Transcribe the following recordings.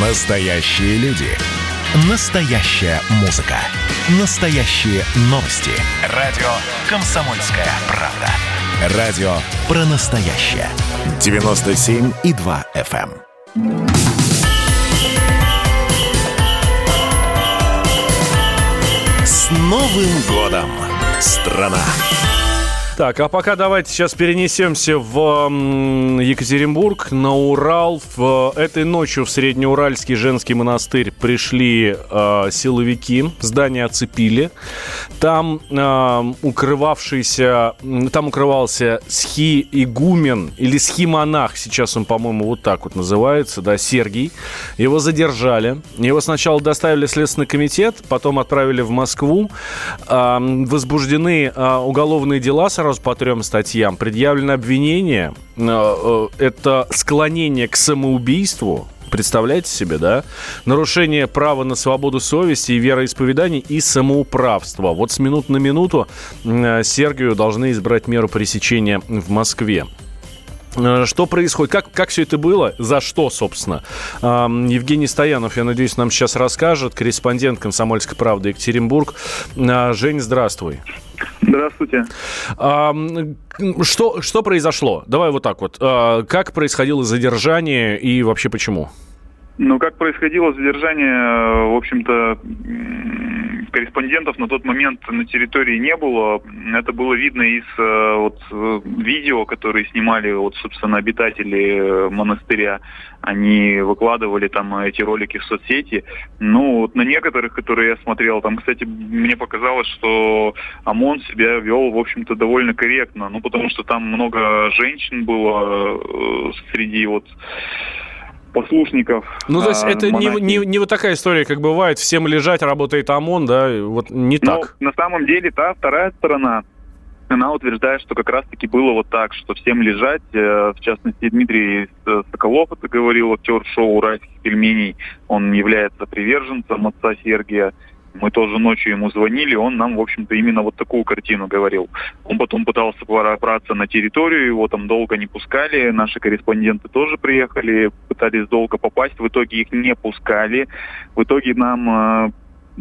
Настоящие люди. Настоящая музыка. Настоящие новости. Радио «Комсомольская правда». Радио про настоящее. 97,2 FM. эм. С Новым годом, страна! Так, а пока давайте сейчас перенесемся в Екатеринбург, на Урал. В, этой ночью в Среднеуральский женский монастырь пришли э, силовики, здание оцепили. Там э, укрывавшийся, там укрывался схи-игумен или схи-монах, сейчас он, по-моему, вот так вот называется, да, Сергий. Его задержали. Его сначала доставили в Следственный комитет, потом отправили в Москву. Э, возбуждены э, уголовные дела сразу по трем статьям. Предъявлено обвинение. э, э, Это склонение к самоубийству. Представляете себе, да? Нарушение права на свободу совести и вероисповедания и самоуправство. Вот с минут на минуту э, Сергию должны избрать меру пресечения в Москве. Что происходит? Как, как все это было? За что, собственно? Евгений Стоянов, я надеюсь, нам сейчас расскажет. Корреспондент «Комсомольской правды» Екатеринбург. Жень, здравствуй. Здравствуйте. Что, что произошло? Давай вот так вот. А, Как происходило задержание и вообще почему? Ну, как происходило задержание, э, в общем-то, корреспондентов на тот момент на территории не было. Это было видно из э, вот, э, видео, которые снимали, вот, собственно, обитатели э, монастыря. Они выкладывали там эти ролики в соцсети. Ну, вот на некоторых, которые я смотрел, там, кстати, мне показалось, что ОМОН себя вел, в общем-то, довольно корректно. Ну, потому что там много женщин было среди вот послушников. Ну, то есть а, это не, не, не вот такая история, как бывает, всем лежать, работает ОМОН, да, вот не Ну, так. на самом деле, та вторая сторона, она утверждает, что как раз-таки было вот так, что всем лежать. Э, В частности, Дмитрий Соколов это говорил, актер шоу «Уральских пельменей». Он является приверженцем отца Сергия. Мы тоже ночью ему звонили, он нам, в общем-то, именно вот такую картину говорил. Он потом пытался пробраться на территорию, его там долго не пускали, наши корреспонденты тоже приехали, пытались долго попасть, в итоге их не пускали. В итоге нам э,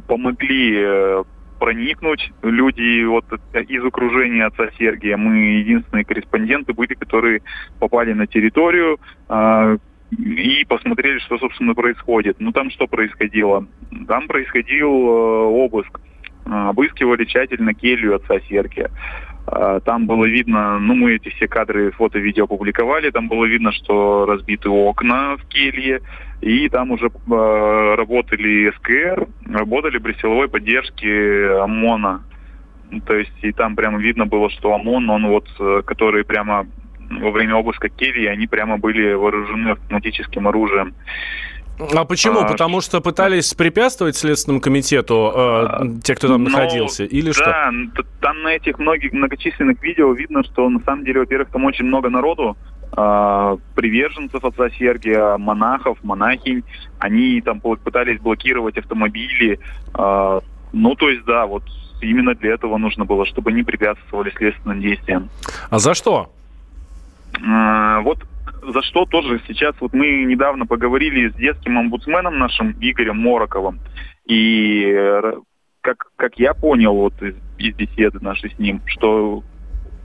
помогли э, проникнуть люди вот из окружения отца Сергия. Мы единственные корреспонденты были, которые попали на территорию э, и посмотрели, что, собственно, происходит. Ну, там что происходило? Там происходил э, обыск. Э, Обыскивали тщательно келью отца Сергия. Э, Там было видно, ну, мы эти все кадры, фото, видео опубликовали, там было видно, что разбиты окна в келье, и там уже э, работали СКР, работали при силовой поддержке ОМОНа. Ну, То есть и там прямо видно было, что ОМОН, он вот, который прямо во время обыска кельи, они прямо были вооружены автоматическим оружием. А почему? а, Потому что пытались препятствовать Следственному комитету э, те, кто там Ну, находился, или что? Да, н- т- там на этих многих многочисленных видео видно, что на самом деле, во-первых, там очень много народу, а, приверженцев отца Сергия, монахов, монахинь. Они там пытались блокировать автомобили. а, Ну, то есть, да, вот именно для этого нужно было, чтобы они препятствовали следственным действиям. А за что? А, Вот за что тоже сейчас, вот мы недавно поговорили с детским омбудсменом нашим Игорем Мороковым, и э, как, как я понял вот из, из беседы нашей с ним, что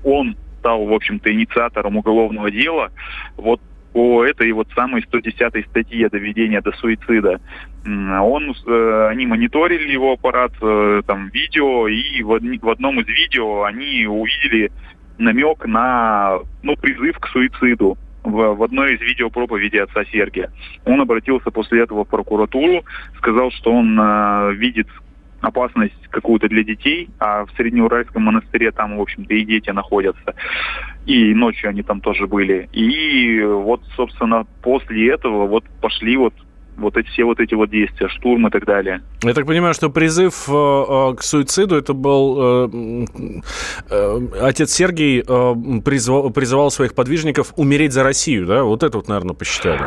он стал, в общем-то, инициатором уголовного дела вот по этой вот самой 110 статье доведения до суицида. Он, э, они мониторили его аппарат, э, там, видео, и в, в одном из видео они увидели намек на ну, призыв к суициду в, в одной из видео проповеди отца Сергия. Он обратился после этого в прокуратуру, сказал, что он э, видит опасность какую-то для детей, а в Среднеуральском монастыре там, в общем-то, и дети находятся. И ночью они там тоже были. И вот, собственно, после этого вот пошли вот вот эти все вот эти вот действия, штурм и так далее. Я так понимаю, что призыв э, э, к суициду это был э, отец Сергий э, призвал, призывал своих подвижников умереть за Россию, да? Вот это вот, наверное, посчитали.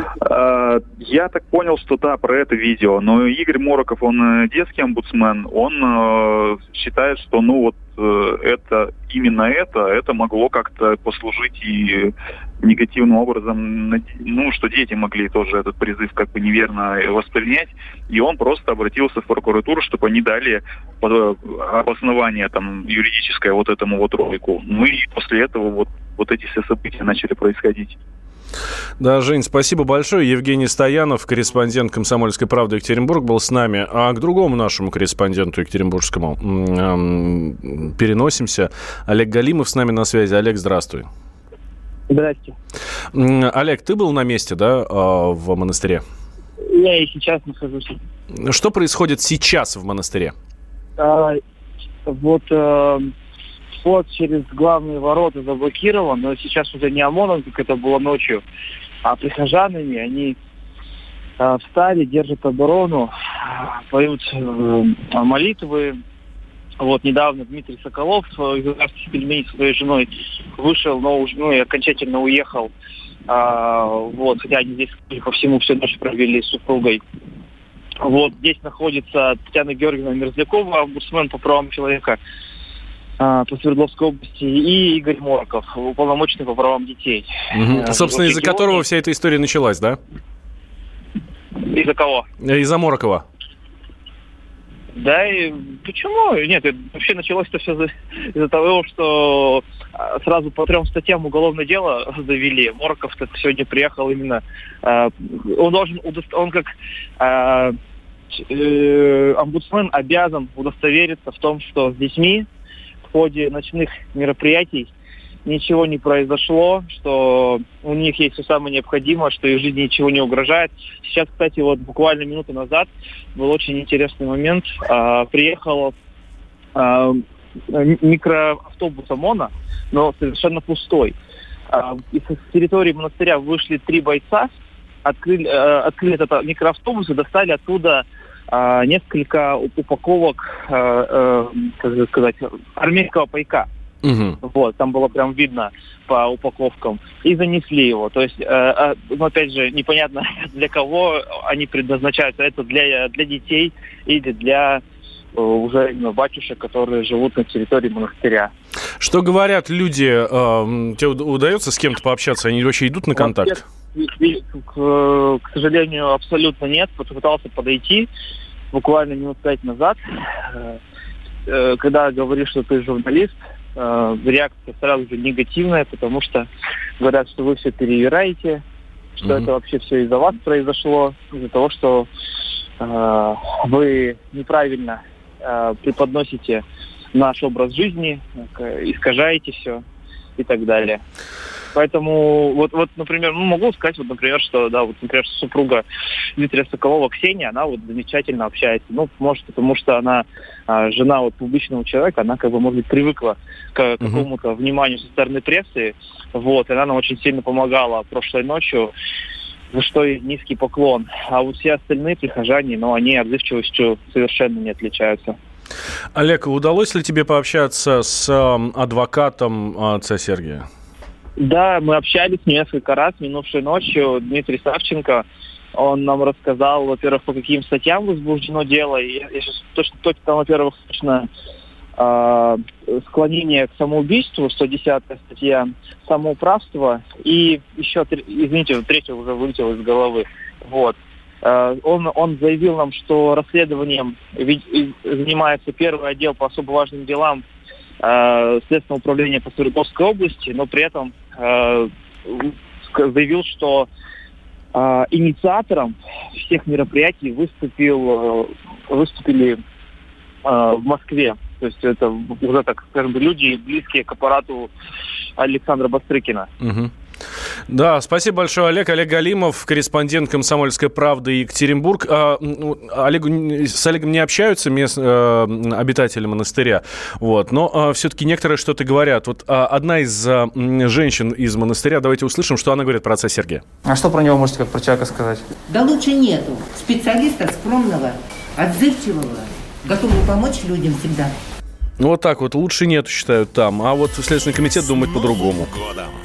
Я так понял, что да, про это видео. Но Игорь Мороков, он детский омбудсмен, он считает, что ну вот это именно это, это могло как-то послужить и негативным образом, ну, что дети могли тоже этот призыв как бы неверно воспринять, и он просто обратился в прокуратуру, чтобы они дали обоснование там юридическое вот этому вот ролику. Ну и после этого вот, вот эти все события начали происходить. Да, Жень, спасибо большое. Евгений Стоянов, корреспондент «Комсомольской правды» Екатеринбург, был с нами. А к другому нашему корреспонденту екатеринбургскому переносимся. Олег Галимов с нами на связи. Олег, здравствуй. Здрасте. Олег, ты был на месте, да, а, в монастыре? Я и сейчас нахожусь. Что происходит сейчас в монастыре? А, вот а, вход через главные ворота заблокирован, но сейчас уже не ОМОНом, как это было ночью, а прихожанами. Они э, встали, держат оборону, поют э, молитвы. Вот недавно Дмитрий Соколов из «Уральских пельменей» своей женой вышел, но уже ну, и окончательно уехал. А, вот, хотя они здесь, по всему, всю ночь провели с супругой. Вот здесь находится Татьяна Георгиевна Мерзлякова, омбудсмен по правам человека. А, по Свердловской области, и Игорь Морков, уполномоченный по правам детей. Угу. Собственно, из-за которого вся эта история началась, да? Из-за кого? Из-за Морокова. Да, и почему? Нет, вообще началось-то все из-за того, что а, сразу по трем статьям уголовное дело завели. Морков сегодня приехал именно... Он должен... Он как э, омбудсмен обязан удостовериться в том, что с детьми ходе ночных мероприятий ничего не произошло, что у них есть все самое необходимое, что их жизни ничего не угрожает. Сейчас, кстати, вот буквально минуту назад был очень интересный момент. А, приехал а, микроавтобус ОМОНа, но совершенно пустой. А, из территории монастыря вышли три бойца, открыли, а, открыли этот микроавтобус и достали оттуда несколько упаковок, а, а, как сказать, армейского пайка. Угу. Вот, там было прям видно по упаковкам. И занесли его. То есть, э, ну, опять же, непонятно для кого они предназначаются. Это для, для детей или для э, уже ну, батюшек, которые живут на территории монастыря. Что говорят люди? Э, тебе удается с кем-то пообщаться? Они вообще идут на контакт? К, к сожалению, абсолютно нет. Попытался подойти буквально минут пять назад. Э, э, когда говоришь, что ты журналист, э, реакция сразу же негативная, потому что говорят, что вы все перевираете, что mm-hmm. это вообще все из-за вас произошло, из-за того, что э, вы неправильно э, преподносите наш образ жизни, искажаете все и так далее. Поэтому вот, вот, например, ну, могу сказать, вот, например, что, да, вот, например, супруга Дмитрия Соколова Ксения, она вот замечательно общается. Ну, может, потому что она а, жена вот публичного человека, она как бы, может быть, привыкла к uh-huh. какому-то вниманию со стороны прессы. Вот, и она нам очень сильно помогала прошлой ночью за что и низкий поклон. А вот все остальные прихожане, ну, они отзывчивостью совершенно не отличаются. Олег, удалось ли тебе пообщаться с э, адвокатом отца Сергия? Да, мы общались несколько раз минувшей ночью. Дмитрий Савченко, он нам рассказал, во-первых, по каким статьям возбуждено дело. И я сейчас точно, точно там, во-первых, точно э, склонение к самоубийству, 110 статья, самоуправство, и еще, извините, третья уже вылетела из головы. Вот. Э, он, он заявил нам, что расследованием занимается первый отдел по особо важным делам э, Следственного управления по Свердловской области, но при этом заявил, что э, инициатором всех мероприятий выступил, э, выступили э, в Москве. То есть это уже, так скажем, люди, близкие к аппарату Александра Бастрыкина. Угу. Да, спасибо большое, Олег. Олег Галимов, корреспондент «Комсомольской правды» Екатеринбург. А, ну, Олег, с Олегом не общаются мест, а, обитатели монастыря, вот, но а, все-таки некоторые что-то говорят. Вот а, одна из а, женщин из монастыря, давайте услышим, что она говорит про отца Сергея. А что про него можете как про человека сказать? Да лучше нету. Специалиста скромного, отзывчивого, готового помочь людям всегда. Ну вот так вот, лучше нету, считают там. А вот Следственный комитет думает по-другому. Годом